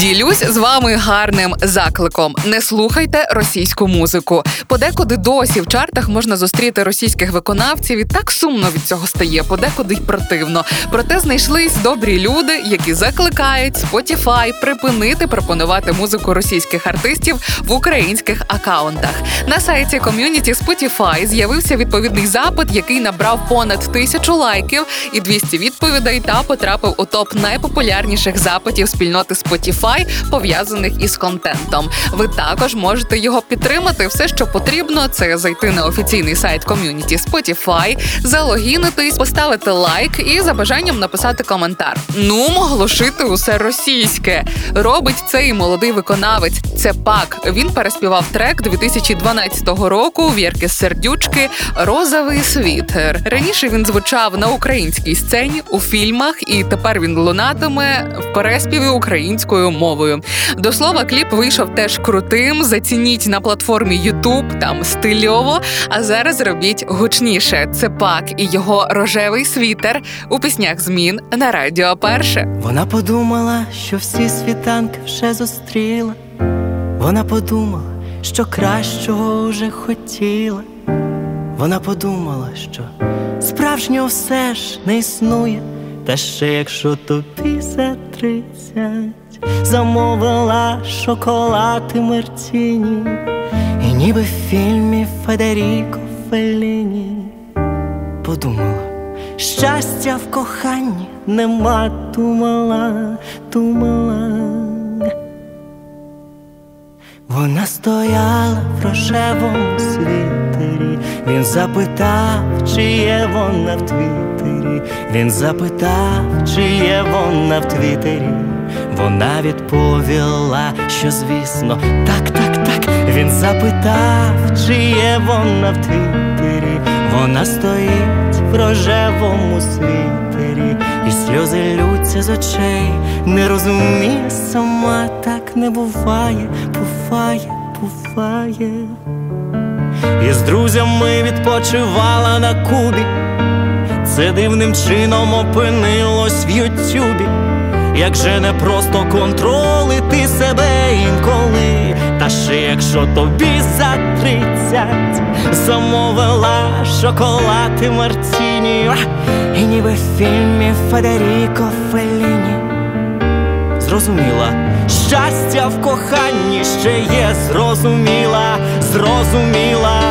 Ділюсь з вами гарним закликом: не слухайте російську музику. Подекуди досі в чартах можна зустріти російських виконавців, і так сумно від цього стає, подекуди й противно. Проте знайшлись добрі люди, які закликають Spotify припинити пропонувати музику російських артистів в українських акаунтах. На сайті ком'юніті Spotify з'явився відповідний запит, який набрав понад тисячу лайків і 200 відповідей та потрапив у топ найпопулярніших запитів спільноти Spotify, пов'язаних із контентом. Ви також можете його підтримати. Все, що потрібно, це зайти на офіційний сайт ком'юніті Spotify, залогінитись, поставити лайк і за бажанням написати коментар. Ну, могло усе російське. Робить цей молодий виконавець. Це пак. Він переспівав трек 2012 року Вірки Сердючки Розовий світер. Раніше він звучав на українській сцені у фільмах, і тепер він лунатиме в переспіві українською мовою. До слова, кліп вийшов теж крутим. Зацініть на платформі YouTube, там стильово. А зараз робіть гучніше. Це пак і його рожевий світер у піснях змін на радіо. Перше Вона подумала, що всі світанки вже зустріла. Вона подумала, що кращого вже хотіла. Вона подумала, що справжнього все ж не існує. Та ще якщо тобі за тридцять замовила шоколад і мертіні, і ніби в фільмі Федеріко Фелліні подумала, щастя в коханні нема, думала, думала. Вона стояла в рожевому світері, він запитав, чи є вона в твітері, він запитав, чи є вона в твітері. Вона відповіла, що звісно, так, так, так. Він запитав, чи є вона в твітері. Вона стоїть в рожевому світері, і сльози лються з очей, не розуміє сама, так не буває, буває, буває. І з друзями відпочивала на Кубі, це дивним чином опинилось в Ютюбі. Як же не просто контролити себе інколи, та ще якщо тобі за тридцять замовила шоколад і мартіні, і ніби в фільмі Федеріко Фелліні Зрозуміла, щастя в коханні ще є, зрозуміла, зрозуміла.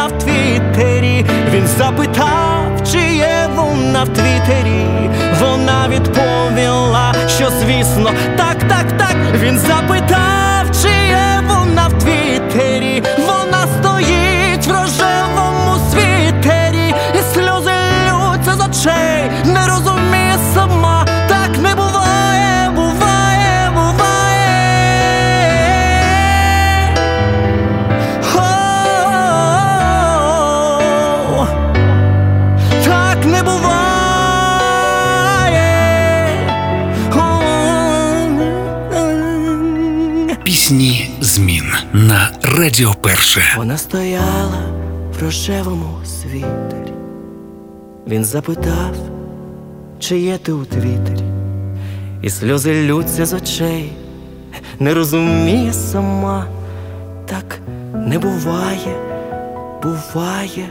Вона в твітері, він запитав, чи є вона в твітері, вона відповіла, що звісно, так, так, так, він запитав, Пісні змін на Радіо Перше. Вона стояла в рожевому світері. Він запитав, чи є ти у твітері, і сльози лються з очей, не розуміє сама, так не буває, буває,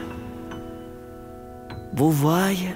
буває.